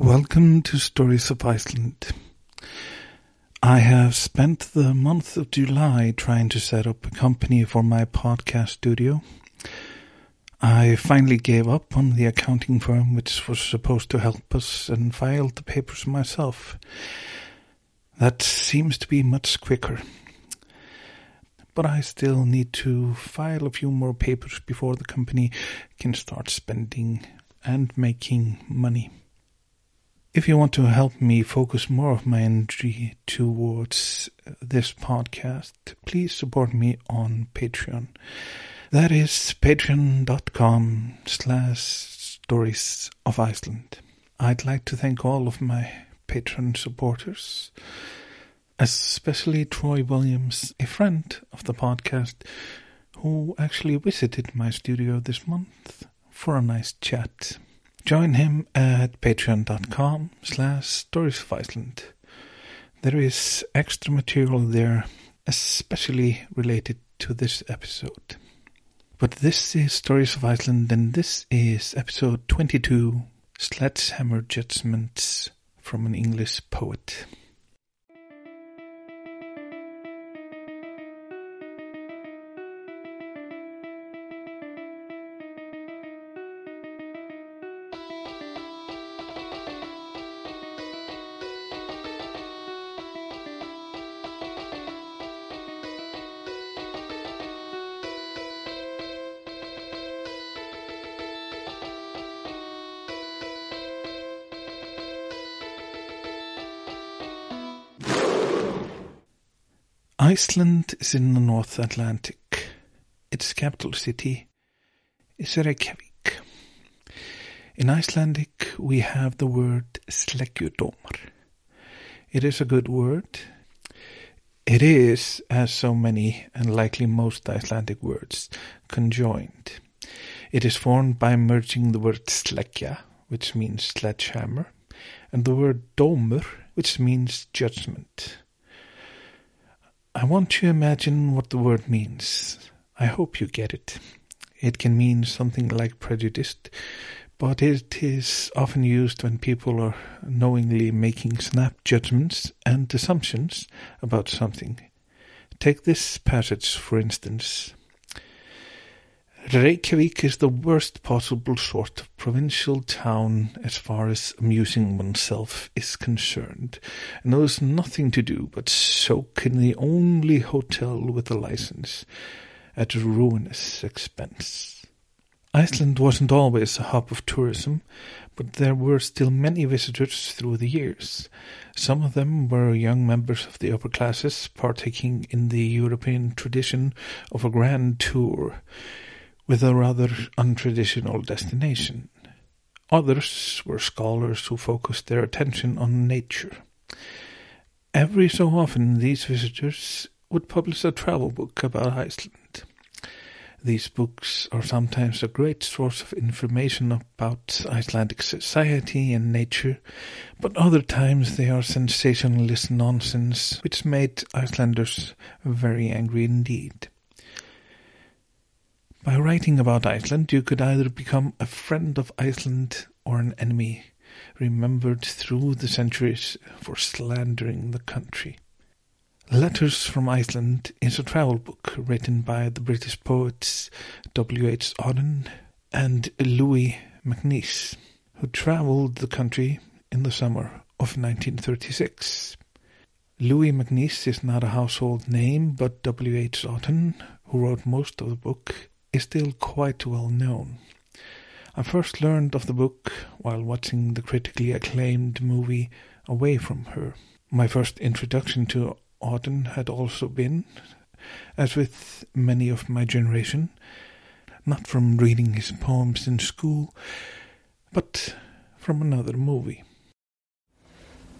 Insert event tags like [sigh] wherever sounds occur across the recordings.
Welcome to Stories of Iceland. I have spent the month of July trying to set up a company for my podcast studio. I finally gave up on the accounting firm which was supposed to help us and filed the papers myself. That seems to be much quicker. But I still need to file a few more papers before the company can start spending and making money. If you want to help me focus more of my energy towards uh, this podcast, please support me on Patreon. That is patreon.com slash stories of Iceland. I'd like to thank all of my Patreon supporters, especially Troy Williams, a friend of the podcast, who actually visited my studio this month for a nice chat. Join him at patreon.com slash stories of Iceland. There is extra material there, especially related to this episode. But this is Stories of Iceland, and this is episode 22 Sledgehammer Judgments from an English Poet. Iceland is in the North Atlantic. Its capital city is Reykjavik. In Icelandic, we have the word sleggjudómur. It is a good word. It is, as so many and likely most Icelandic words, conjoined. It is formed by merging the word sleggja, which means sledgehammer, and the word dómur, which means judgment. I want you to imagine what the word means. I hope you get it. It can mean something like prejudiced, but it is often used when people are knowingly making snap judgments and assumptions about something. Take this passage, for instance. Reykjavik is the worst possible sort of provincial town as far as amusing oneself is concerned, and knows nothing to do but soak in the only hotel with a license at ruinous expense. Iceland wasn't always a hub of tourism, but there were still many visitors through the years. Some of them were young members of the upper classes partaking in the European tradition of a grand tour with a rather untraditional destination. Others were scholars who focused their attention on nature. Every so often, these visitors would publish a travel book about Iceland. These books are sometimes a great source of information about Icelandic society and nature, but other times they are sensationalist nonsense which made Icelanders very angry indeed. By writing about Iceland, you could either become a friend of Iceland or an enemy, remembered through the centuries for slandering the country. Letters from Iceland is a travel book written by the British poets W. H. Auden and Louis MacNeice, who travelled the country in the summer of 1936. Louis MacNeice is not a household name, but W. H. Auden, who wrote most of the book, is still quite well known. I first learned of the book while watching the critically acclaimed movie Away from Her. My first introduction to Auden had also been, as with many of my generation, not from reading his poems in school, but from another movie.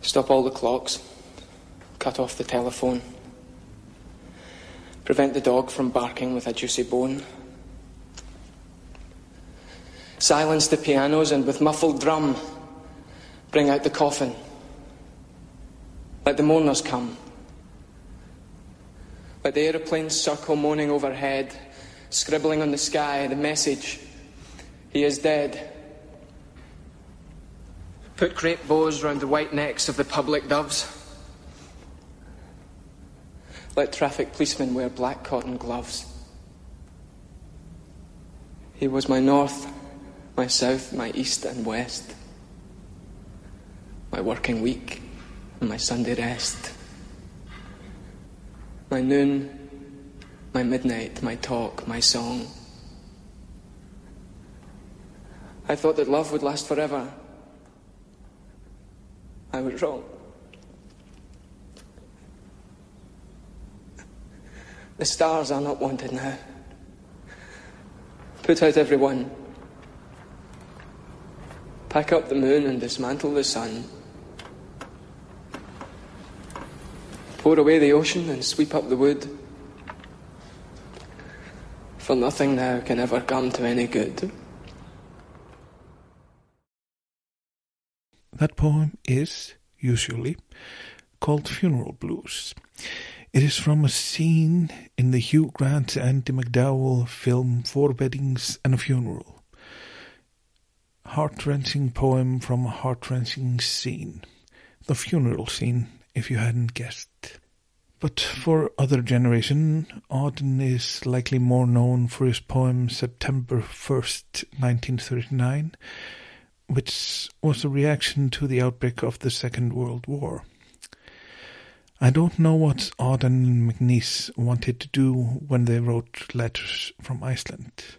Stop all the clocks. Cut off the telephone. Prevent the dog from barking with a juicy bone. Silence the pianos and with muffled drum, bring out the coffin. Let the mourners come. Let the aeroplanes circle moaning overhead, scribbling on the sky the message He is dead. Put crepe bows round the white necks of the public doves. Let traffic policemen wear black cotton gloves. He was my north, my south, my east and west, my working week and my Sunday rest, my noon, my midnight, my talk, my song. I thought that love would last forever. I was wrong. The stars are not wanted now. Put out everyone. Pack up the moon and dismantle the sun. Pour away the ocean and sweep up the wood. For nothing now can ever come to any good. That poem is, usually, called Funeral Blues. It is from a scene in the Hugh Grant Andie MacDowell film Four Weddings and a Funeral. Heart-wrenching poem from a heart-wrenching scene. The funeral scene, if you hadn't guessed. But for other generation, Auden is likely more known for his poem September 1st, 1939, which was a reaction to the outbreak of the Second World War. I don't know what Auden and MacNeice wanted to do when they wrote letters from Iceland.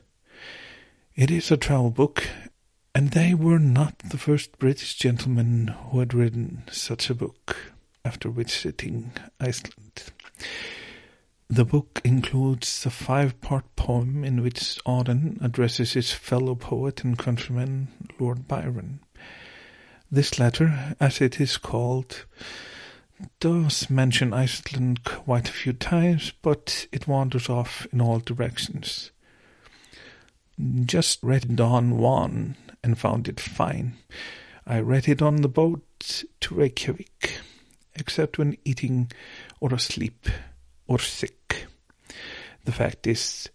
It is a travel book, and they were not the first British gentlemen who had written such a book after visiting Iceland. The book includes a five-part poem in which Auden addresses his fellow poet and countryman, Lord Byron. This letter, as it is called, does mention Iceland quite a few times, but it wanders off in all directions. Just read it on one and found it fine. I read it on the boat to Reykjavik, except when eating or asleep or sick. The fact is,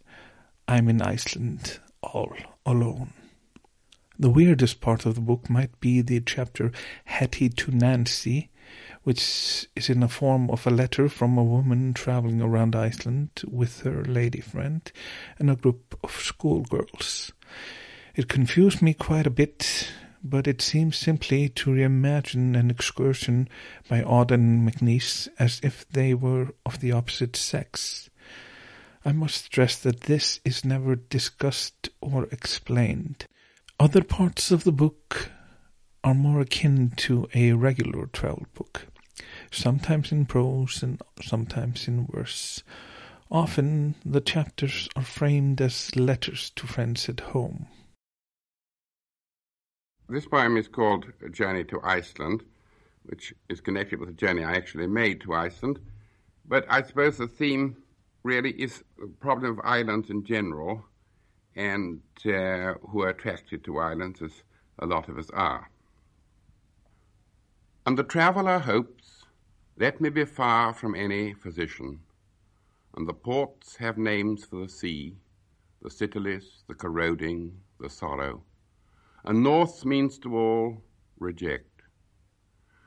I'm in Iceland all alone. The weirdest part of the book might be the chapter Hetty to Nancy, which is in the form of a letter from a woman traveling around Iceland with her lady friend and a group of schoolgirls. It confused me quite a bit, but it seems simply to reimagine an excursion by Auden and MacNeice as if they were of the opposite sex. I must stress that this is never discussed or explained. Other parts of the book are more akin to a regular travel book, sometimes in prose and sometimes in verse. Often the chapters are framed as letters to friends at home. This poem is called A Journey to Iceland, which is connected with a journey I actually made to Iceland. But I suppose the theme really is the problem of islands in general and uh, who are attracted to islands, as a lot of us are. And the traveller hopes, let me be far from any physician, and the ports have names for the sea, the citiless, the corroding, the sorrow and north means to all reject.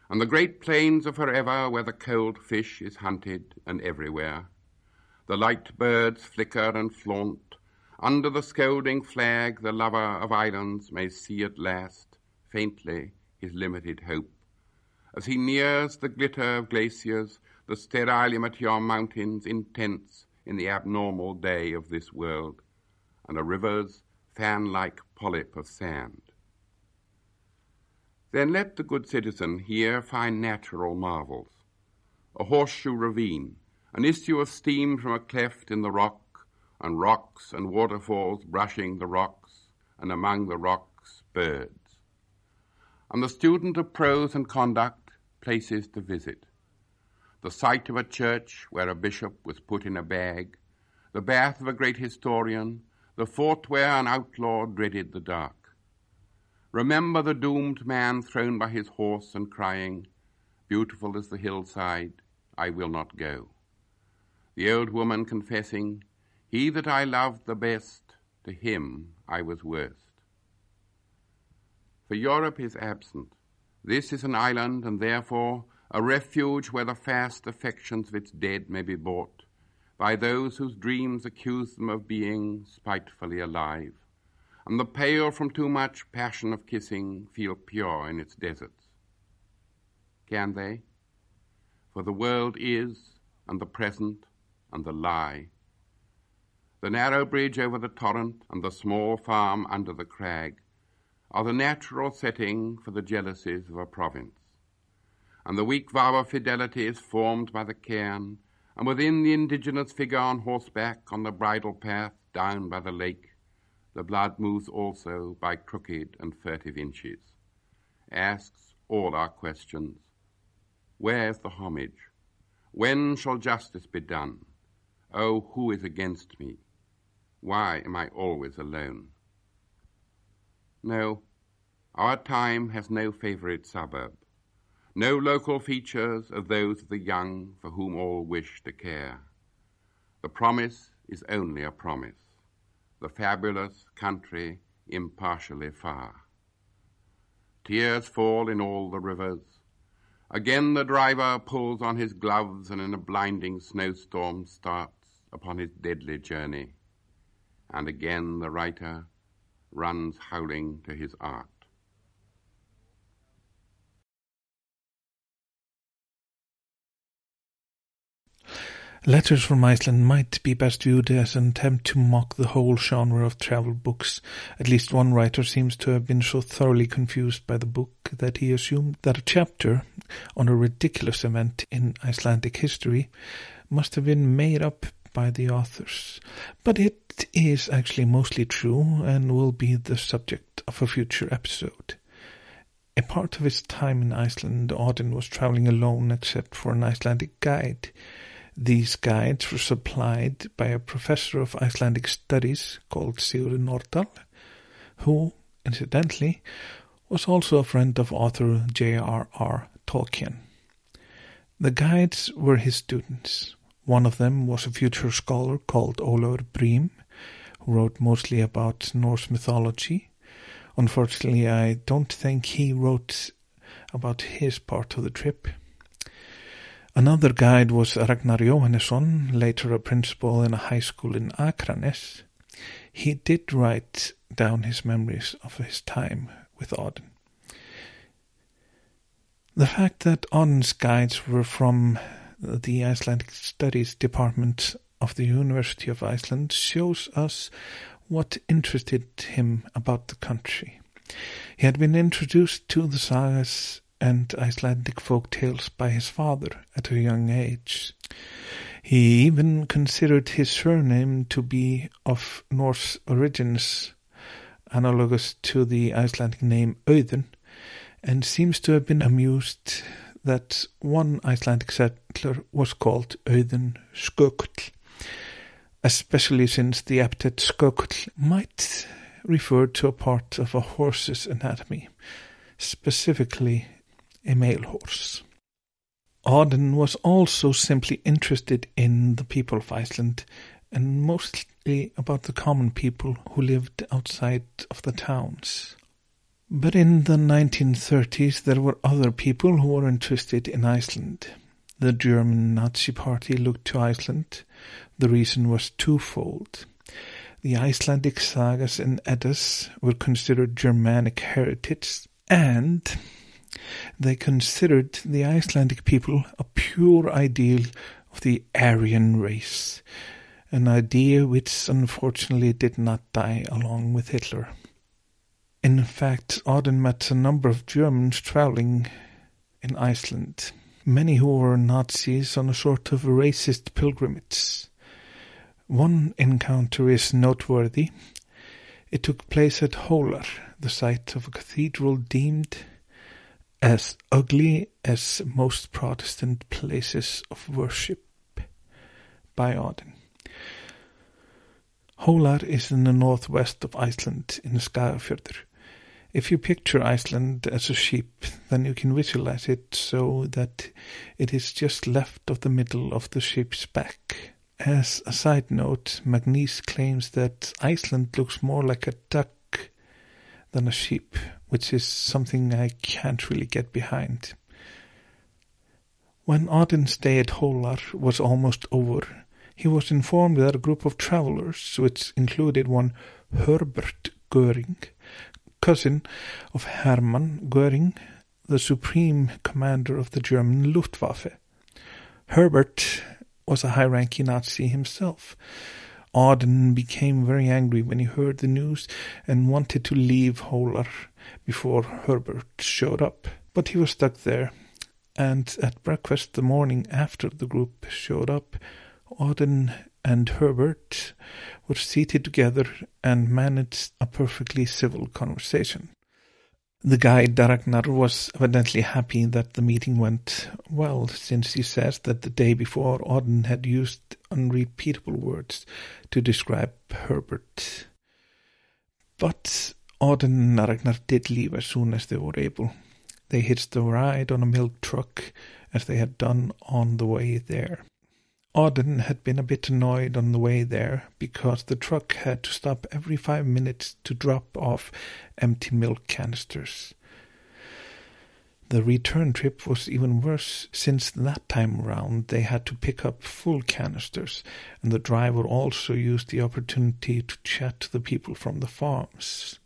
And the great plains are forever where the cold fish is hunted and everywhere. The light birds flicker and flaunt. Under the scolding flag, the lover of islands may see at last, faintly, his limited hope. As he nears the glitter of glaciers, the sterile immature mountains intense in the abnormal day of this world, and a river's fan-like polyp of sand. Then let the good citizen here find natural marvels. A horseshoe ravine, an issue of steam from a cleft in the rock, and rocks and waterfalls brushing the rocks, and among the rocks birds. And the student of prose and conduct places to visit. The site of a church where a bishop was put in a bag, the bath of a great historian, the fort where an outlaw dreaded the dark. Remember the doomed man thrown by his horse and crying, Beautiful as the hillside, I will not go. The old woman confessing, He that I loved the best, to him I was worst. For Europe is absent, This is an island, and therefore a refuge where the fast affections of its dead may be bought by those whose dreams accuse them of being spitefully alive, and the pale from too much passion of kissing feel pure in its deserts. Can they? For the world is, and the present, and the lie. The narrow bridge over the torrent and the small farm under the crag are the natural setting for the jealousies of a province and the weak vow of fidelity is formed by the cairn, and within the indigenous figure on horseback on the bridle path down by the lake, the blood moves also by crooked and furtive inches, asks all our questions. Where's the homage? When shall justice be done? Oh, who is against me? Why am I always alone? No, our time has no favorite suburb no local features of those of the young for whom all wish to care. The promise is only a promise, the fabulous country impartially far. Tears fall in all the rivers. Again the driver pulls on his gloves and in a blinding snowstorm starts upon his deadly journey. And again the writer runs howling to his art. Letters from Iceland might be best viewed as an attempt to mock the whole genre of travel books. At least one writer seems to have been so thoroughly confused by the book that he assumed that a chapter on a ridiculous event in Icelandic history must have been made up by the authors. But it is actually mostly true and will be the subject of a future episode. A part of his time in Iceland, Auden was traveling alone except for an Icelandic guide. These guides were supplied by a professor of Icelandic studies called Sigurður Nordal, who, incidentally, was also a friend of author J.R.R. Tolkien. The guides were his students. One of them was a future scholar called Ólafur Briem, who wrote mostly about Norse mythology. Unfortunately, I don't think he wrote about his part of the trip. Another guide was Ragnar Johannesson, later a principal in a high school in Akranes. He did write down his memories of his time with Auden. The fact that Auden's guides were from the Icelandic Studies Department of the University of Iceland shows us what interested him about the country. He had been introduced to the sagas and Icelandic folk tales by his father at a young age. He even considered his surname to be of Norse origins, analogous to the Icelandic name Auðun, and seems to have been amused that one Icelandic settler was called Auðun Skökull, especially since the epithet Skökull might refer to a part of a horse's anatomy, specifically a male horse. Auden was also simply interested in the people of Iceland and mostly about the common people who lived outside of the towns. But in the 1930s there were other people who were interested in Iceland. The German Nazi Party looked to Iceland. The reason was twofold. The Icelandic sagas and Eddas were considered Germanic heritage, and they considered the Icelandic people a pure ideal of the Aryan race, an idea which unfortunately did not die along with Hitler. In fact, Auden met a number of Germans traveling in Iceland, many who were Nazis on a sort of racist pilgrimage. One encounter is noteworthy. It took place at Hólar, the site of a cathedral deemed as ugly as most Protestant places of worship by Auden. Hólar is in the northwest of Iceland in Skagafjörður. If you picture Iceland as a sheep, then you can visualize it so that it is just left of the middle of the sheep's back. As a side note, MacNeice claims that Iceland looks more like a duck than a sheep, which is something I can't really get behind. When Auden's stay at Holar was almost over, he was informed that a group of travelers, which included one Herbert Göring, cousin of Hermann Göring, the supreme commander of the German Luftwaffe. Herbert was a high-ranking Nazi himself. Auden became very angry when he heard the news and wanted to leave Holar before Herbert showed up. But he was stuck there, and at breakfast the morning after the group showed up, Auden and Herbert were seated together and managed a perfectly civil conversation. The guide Ragnar was evidently happy that the meeting went well, since he says that the day before Auden had used unrepeatable words to describe Herbert. But Auden and Ragnar did leave as soon as they were able. They hitched a ride on a milk truck as they had done on the way there. Auden had been a bit annoyed on the way there because the truck had to stop every five minutes to drop off empty milk canisters. The return trip was even worse since that time around they had to pick up full canisters and the driver also used the opportunity to chat to the people from the farms.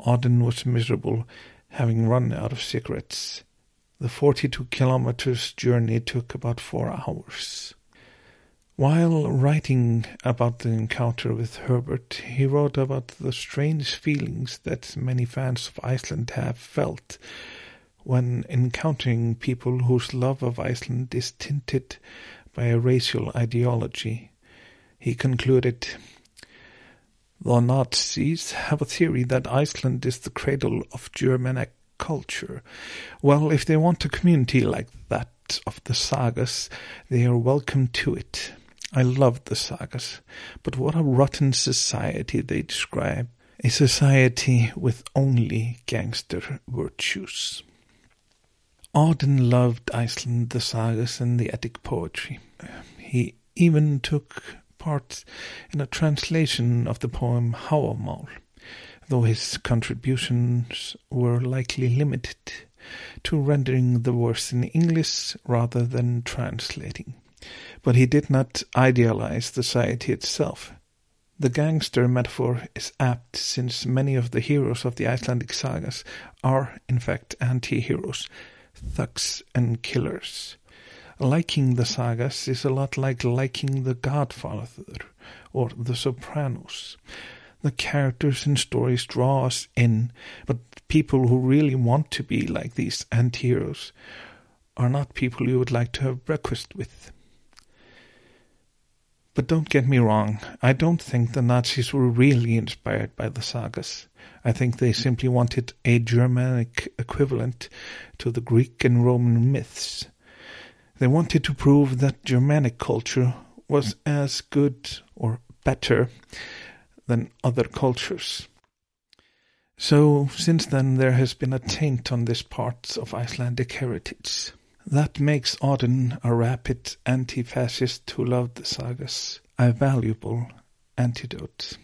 Auden was miserable having run out of cigarettes. The 42 kilometers journey took about four hours. While writing about the encounter with Herbert, he wrote about the strange feelings that many fans of Iceland have felt when encountering people whose love of Iceland is tinted by a racial ideology. He concluded, The Nazis have a theory that Iceland is the cradle of Germanic culture. Well, if they want a community like that of the sagas, they are welcome to it. I loved the sagas, but what a rotten society they describe. A society with only gangster virtues. Auden loved Iceland, the sagas, and the Eddic poetry. He even took part in a translation of the poem Hávamál though his contributions were likely limited to rendering the verse in English rather than translating. But he did not idealize society itself. The gangster metaphor is apt since many of the heroes of the Icelandic sagas are, in fact, anti-heroes, thugs and killers. Liking the sagas is a lot like liking The Godfather or The Sopranos the characters and stories draw us in, but people who really want to be like these anti-heroes are not people you would like to have breakfast with. But don't get me wrong, I don't think the Nazis were really inspired by the sagas. I think they simply wanted a Germanic equivalent to the Greek and Roman myths. They wanted to prove that Germanic culture was as good or better than other cultures. So, since then, there has been a taint on this part of Icelandic heritage. That makes Auden a rapid anti-fascist who loved the sagas, a valuable antidote.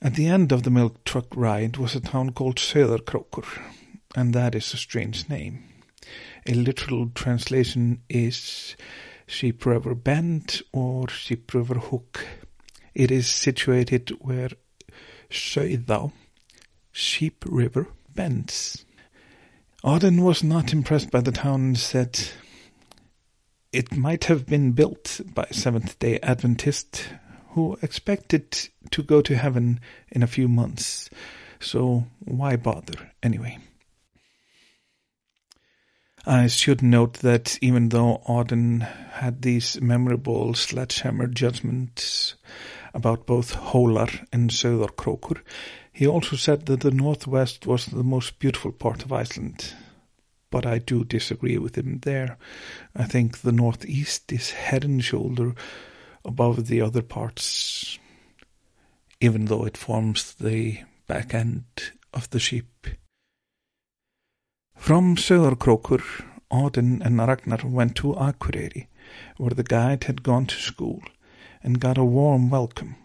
At the end of the milk truck ride was a town called Sauðárkrókur, and that is a strange name. A literal translation is Sheep River Bend or Sheep River Hook. It is situated where Sauðá, Sheep River, bends. Auden was not impressed by the town and said it might have been built by Seventh-day Adventists who expected to go to heaven in a few months, so why bother anyway? I should note that even though Auden had these memorable sledgehammer judgments about both Hólar and Sauðárkrókur. He also said that the northwest was the most beautiful part of Iceland. But I do disagree with him there. I think the northeast is head and shoulder above the other parts, even though it forms the back end of the ship. From Sauðárkrókur, Auden and Ragnar went to Akureyri, where the guide had gone to school and got a warm welcome.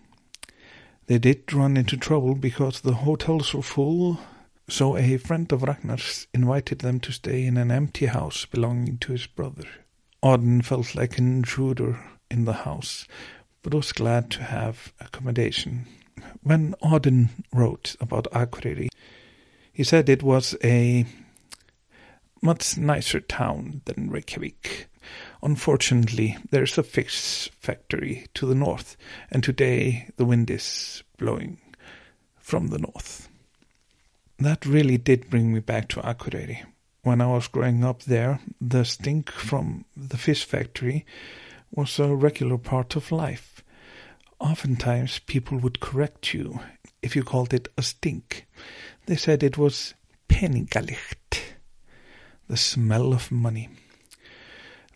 They did run into trouble because the hotels were full, so a friend of Ragnar's invited them to stay in an empty house belonging to his brother. Auden felt like an intruder in the house, but was glad to have accommodation. When Auden wrote about Akureyri, he said it was a much nicer town than Reykjavik. Unfortunately, there's a fish factory to the north, and today the wind is blowing from the north. That really did bring me back to Akureyri. When I was growing up there, the stink from the fish factory was a regular part of life. Oftentimes, people would correct you if you called it a stink. They said it was peningalykt, the smell of money.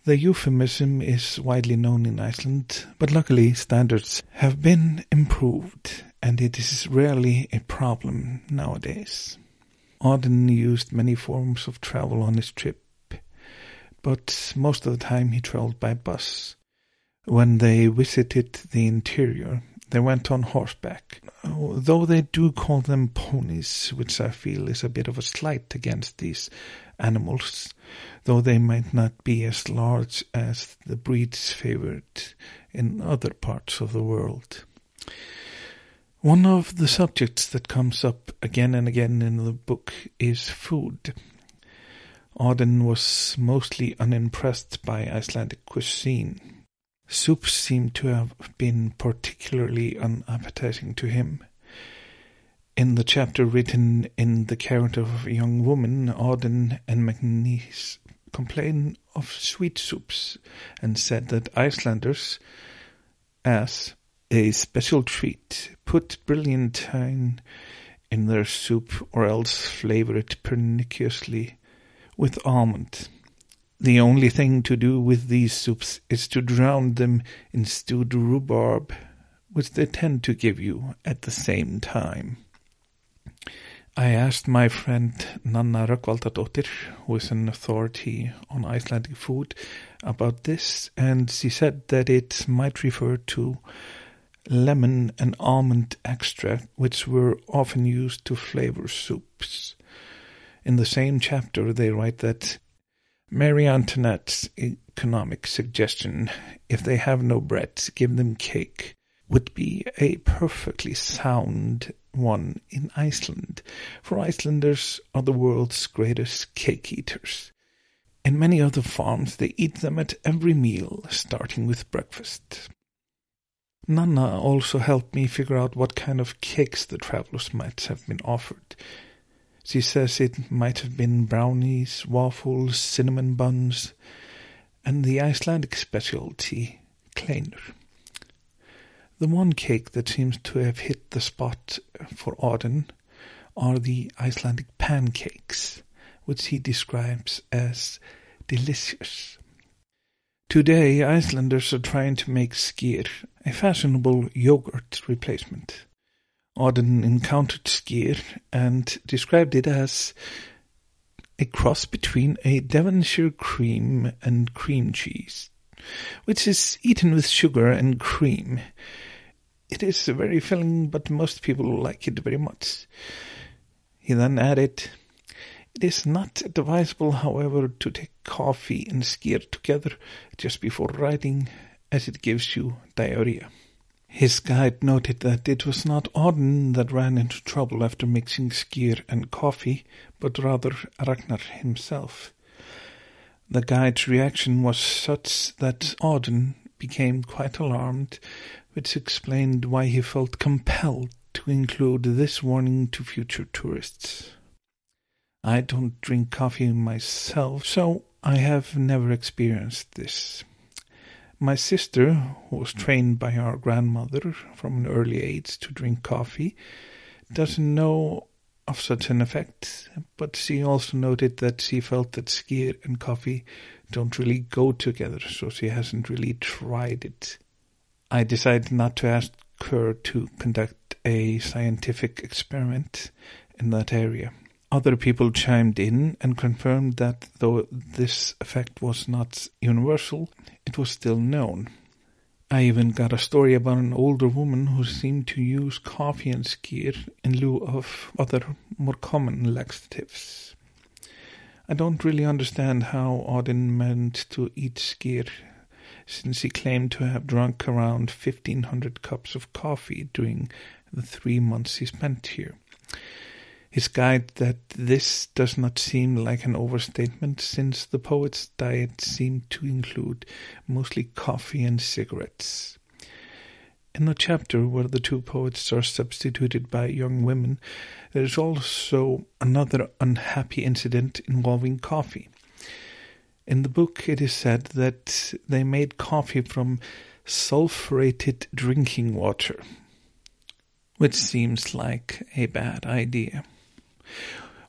The euphemism is widely known in Iceland, but luckily standards have been improved and it is rarely a problem nowadays. Auden used many forms of travel on his trip, but most of the time he traveled by bus. When they visited the interior, they went on horseback, though they do call them ponies, which I feel is a bit of a slight against these animals, though they might not be as large as the breeds favored in other parts of the world. One of the subjects that comes up again and again in the book is food. Auden was mostly unimpressed by Icelandic cuisine. Soups seem to have been particularly unappetizing to him. In the chapter written in the character of a young woman, Auden and Magnus complain of sweet soups and said that Icelanders, as a special treat. Put brilliantine in their soup or else flavor it perniciously with almond. The only thing to do with these soups is to drown them in stewed rhubarb, which they tend to give you at the same time. I asked my friend Nanna Rögnvaldardóttir, who is an authority on Icelandic food, about this, and she said that it might refer to lemon and almond extract, which were often used to flavor soups. In the same chapter, they write that Marie Antoinette's economic suggestion, if they have no bread, give them cake, would be a perfectly sound one in Iceland, for Icelanders are the world's greatest cake eaters. In many other farms, they eat them at every meal, starting with breakfast. Nanna also helped me figure out what kind of cakes the travelers might have been offered. She says it might have been brownies, waffles, cinnamon buns, and the Icelandic specialty, kleinur. The one cake that seems to have hit the spot for Auden are the Icelandic pancakes, which he describes as delicious. Today, Icelanders are trying to make skyr a fashionable yogurt replacement. Auden encountered skyr and described it as a cross between a Devonshire cream and cream cheese, which is eaten with sugar and cream. It is very filling, but most people like it very much. He then added, it is not advisable, however, to take coffee and skyr together just before riding, as it gives you diarrhea. His guide noted that it was not Auden that ran into trouble after mixing skyr and coffee, but rather Ragnar himself. The guide's reaction was such that Auden became quite alarmed, which explained why he felt compelled to include this warning to future tourists. I don't drink coffee myself, so I have never experienced this. My sister, who was trained by our grandmother from an early age to drink coffee, doesn't know of such an effect, but she also noted that she felt that skyr and coffee don't really go together, so she hasn't really tried it. I decided not to ask her to conduct a scientific experiment in that area. Other people chimed in and confirmed that though this effect was not universal, it was still known. I even got a story about an older woman who seemed to use coffee and skyr in lieu of other more common laxatives. I don't really understand how Auden meant to eat skyr, since he claimed to have drunk around 1500 cups of coffee during the three months he spent here. His guide that this does not seem like an overstatement, since the poet's diet seemed to include mostly coffee and cigarettes. In the chapter where the two poets are substituted by young women, there is also another unhappy incident involving coffee. In the book, it is said that they made coffee from sulfurated drinking water, which seems like a bad idea.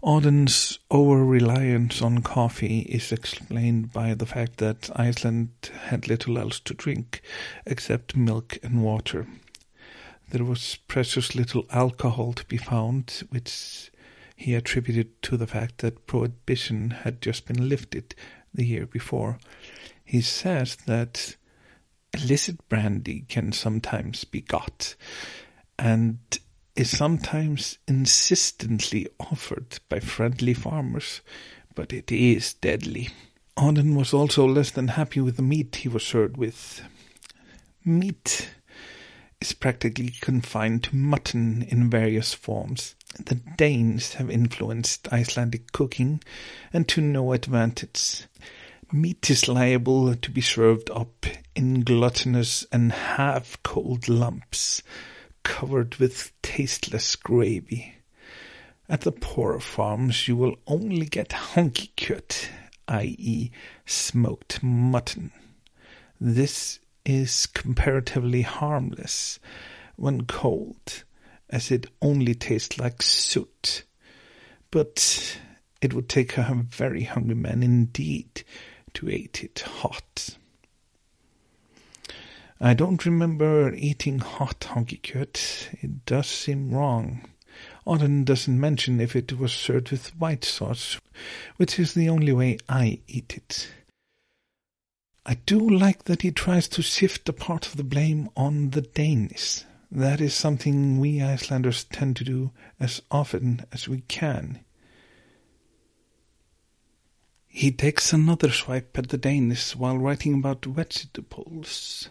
Auden's over-reliance on coffee is explained by the fact that Iceland had little else to drink except milk and water. There was precious little alcohol to be found, which he attributed to the fact that prohibition had just been lifted the year before. He says that illicit brandy can sometimes be got, and is sometimes insistently offered by friendly farmers, but it is deadly. Auden was also less than happy with the meat he was served with. Meat is practically confined to mutton in various forms. The Danes have influenced Icelandic cooking, and to no advantage. Meat is liable to be served up in gluttonous and half cold lumps covered with tasteless gravy. At the poorer farms, you will only get hankikjöt, i.e., smoked mutton. This is comparatively harmless when cold, as it only tastes like soot. But it would take a very hungry man indeed to eat it hot. I don't remember eating hot hankikjöt. It does seem wrong. Auden doesn't mention if it was served with white sauce, which is the only way I eat it. I do like that he tries to shift a part of the blame on the Danes. That is something we Icelanders tend to do as often as we can. He takes another swipe at the Danes while writing about vegetables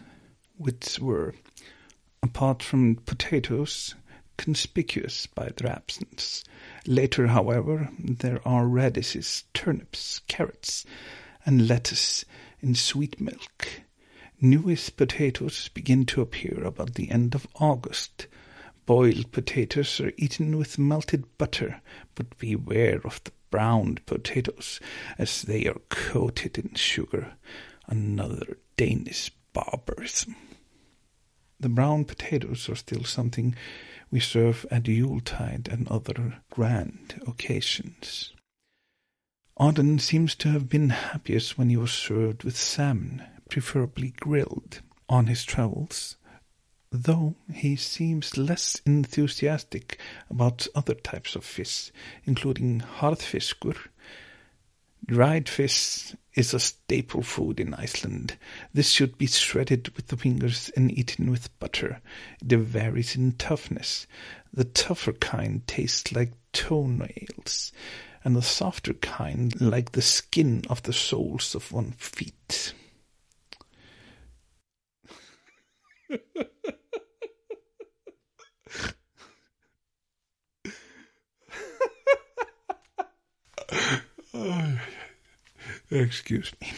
which were, apart from potatoes, conspicuous by their absence. Later, however, there are radishes, turnips, carrots, and lettuce in sweet milk. Newest potatoes begin to appear about the end of August. Boiled potatoes are eaten with melted butter, but beware of the browned potatoes, as they are coated in sugar. Another Danish barbarism. The brown potatoes are still something we serve at Yuletide and other grand occasions. Auden seems to have been happiest when he was served with salmon, preferably grilled, on his travels, though he seems less enthusiastic about other types of fish, including harðfiskur, dried fish is a staple food in Iceland. This should be shredded with the fingers and eaten with butter. It varies in toughness. The tougher kind tastes like toenails, and the softer kind like the skin of the soles of one's feet. [laughs] oh. Excuse me.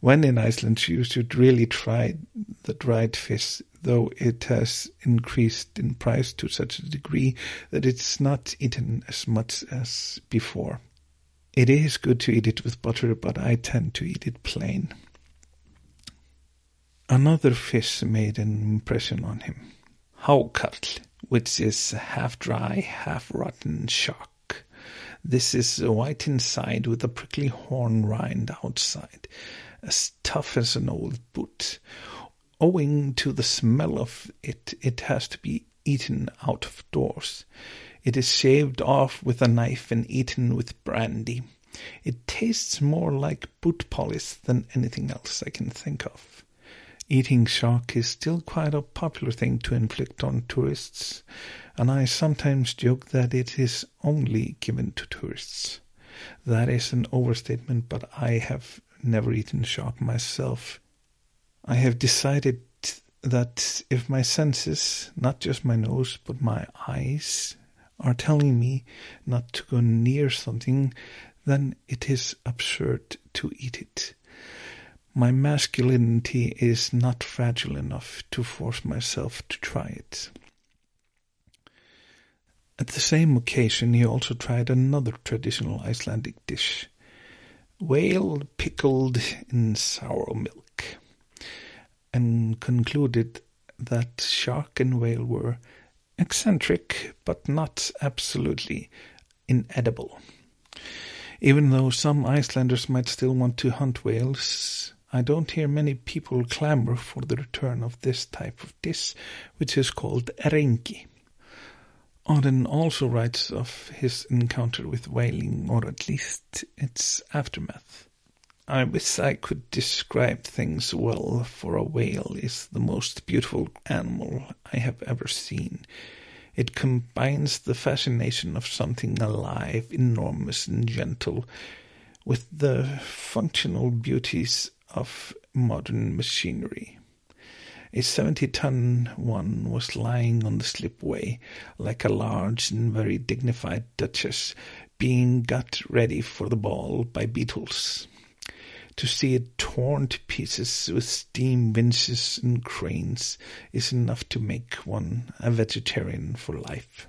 When in Iceland, you should really try the dried fish, though it has increased in price to such a degree that it's not eaten as much as before. It is good to eat it with butter, but I tend to eat it plain. Another fish made an impression on him. Hákarl, which is half dry, half rotten shark. This is white inside with a prickly horn rind outside, as tough as an old boot. Owing to the smell of it, it has to be eaten out of doors. It is shaved off with a knife and eaten with brandy. It tastes more like boot polish than anything else I can think of. Eating shark is still quite a popular thing to inflict on tourists, and I sometimes joke that it is only given to tourists. That is an overstatement, but I have never eaten shark myself. I have decided that if my senses, not just my nose, but my eyes, are telling me not to go near something, then it is absurd to eat it. My masculinity is not fragile enough to force myself to try it. At the same occasion, he also tried another traditional Icelandic dish whale pickled in sour milk, and concluded that shark and whale were eccentric but not absolutely inedible. Even though some Icelanders might still want to hunt whales, I don't hear many people clamor for the return of this type of dish, which is called erengi. Auden also writes of his encounter with whaling, or at least its aftermath. I wish I could describe things well, for a whale is the most beautiful animal I have ever seen. It combines the fascination of something alive, enormous, and gentle with the functional beauties of modern machinery. A 70 ton one was lying on the slipway like a large and very dignified duchess being got ready for the ball by beetles. To see it torn to pieces with steam winches and cranes is enough to make one a vegetarian for life.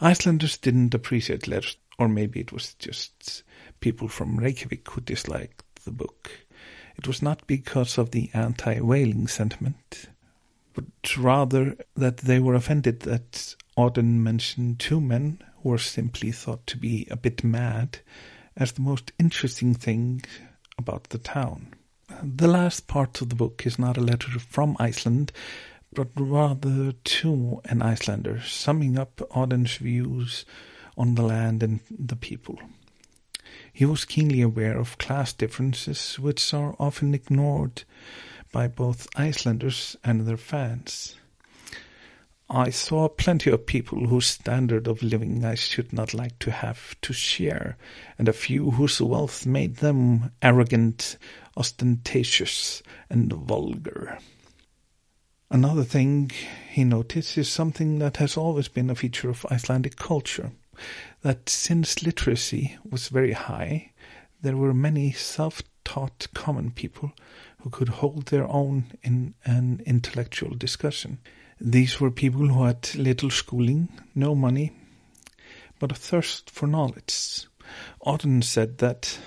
Icelanders didn't appreciate letters, or maybe it was just people from Reykjavik who disliked the book. It was not because of the anti-whaling sentiment, but rather that they were offended that Auden mentioned two men who were simply thought to be a bit mad as the most interesting thing about the town. The last part of the book is not a letter from Iceland, but rather to an Icelander, summing up Auden's views on the land and the people. He was keenly aware of class differences, which are often ignored by both Icelanders and their fans. I saw plenty of people whose standard of living I should not like to have to share, and a few whose wealth made them arrogant, ostentatious, and vulgar. Another thing he noticed is something that has always been a feature of Icelandic culture that since literacy was very high, there were many self-taught common people who could hold their own in an intellectual discussion. These were people who had little schooling, no money, but a thirst for knowledge. Auden said that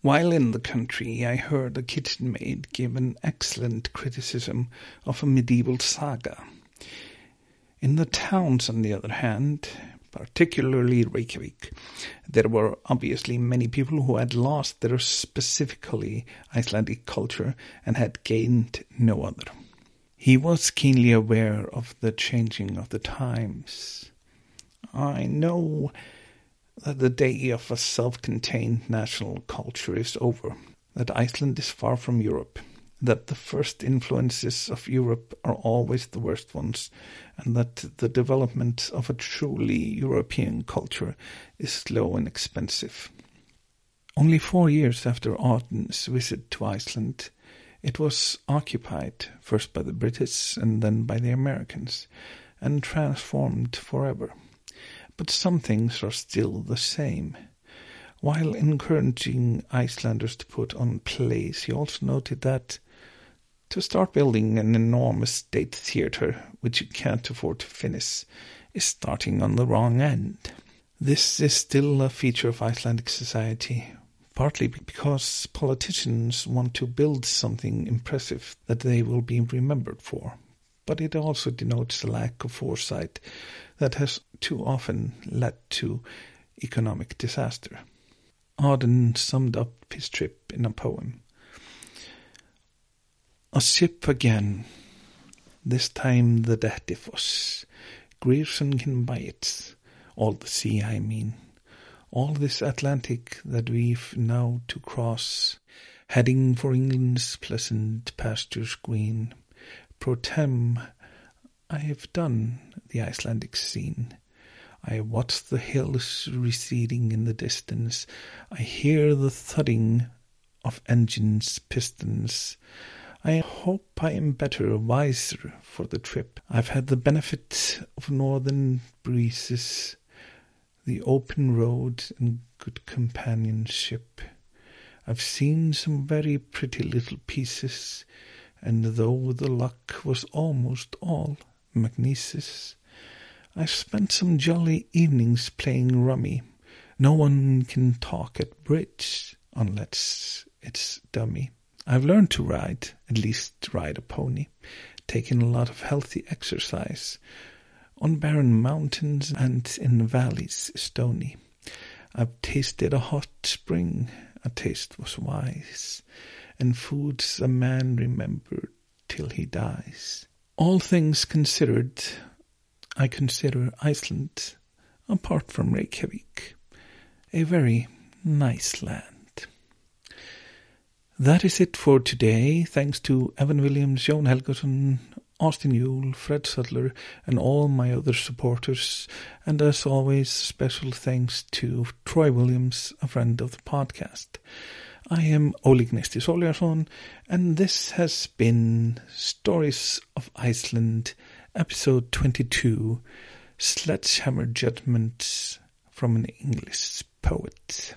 while in the country, I heard a kitchen maid give an excellent criticism of a medieval saga. In the towns, on the other hand, particularly Reykjavik, there were obviously many people who had lost their specifically Icelandic culture and had gained no other. He was keenly aware of the changing of the times. I know that the day of a self-contained national culture is over, that Iceland is far from Europe, that the first influences of Europe are always the worst ones, and that the development of a truly European culture is slow and expensive. Only four years after Auden's visit to Iceland, it was occupied first by the British and then by the Americans, and transformed forever. But some things are still the same. While encouraging Icelanders to put on plays, he also noted that to start building an enormous state theatre, which you can't afford to finish, is starting on the wrong end. This is still a feature of Icelandic society, partly because politicians want to build something impressive that they will be remembered for. But it also denotes a lack of foresight that has too often led to economic disaster. Auden summed up his trip in a poem. A ship again, this time the Dettifoss, Grierson can buy it, all the sea I mean all this Atlantic that we've now to cross, heading for England's pleasant pastures green. Pro tem, I have done the Icelandic scene. I watch the hills receding in the distance. I hear the thudding of engines' pistons. I hope I am better, wiser for the trip. I've had the benefit of northern breezes, the open road, and good companionship. I've seen some very pretty little pieces, and though the luck was almost all MacNeice's, I've spent some jolly evenings playing rummy. No one can talk at bridge unless it's dummy. I've learned to ride, at least ride a pony, taken a lot of healthy exercise on barren mountains and in valleys stony. I've tasted a hot spring, a taste was wise, and foods a man remembered till he dies. All things considered, I consider Iceland, apart from Reykjavik, a very nice land. That is it for today. Thanks to Evan Williams, Joan Helgason, Austin Yule, Fred Sutler, and all my other supporters. And as always, special thanks to Troy Williams, a friend of the podcast. I am Oleg Gnesti and this has been Stories of Iceland, episode 22 Sledgehammer Judgments from an English Poet.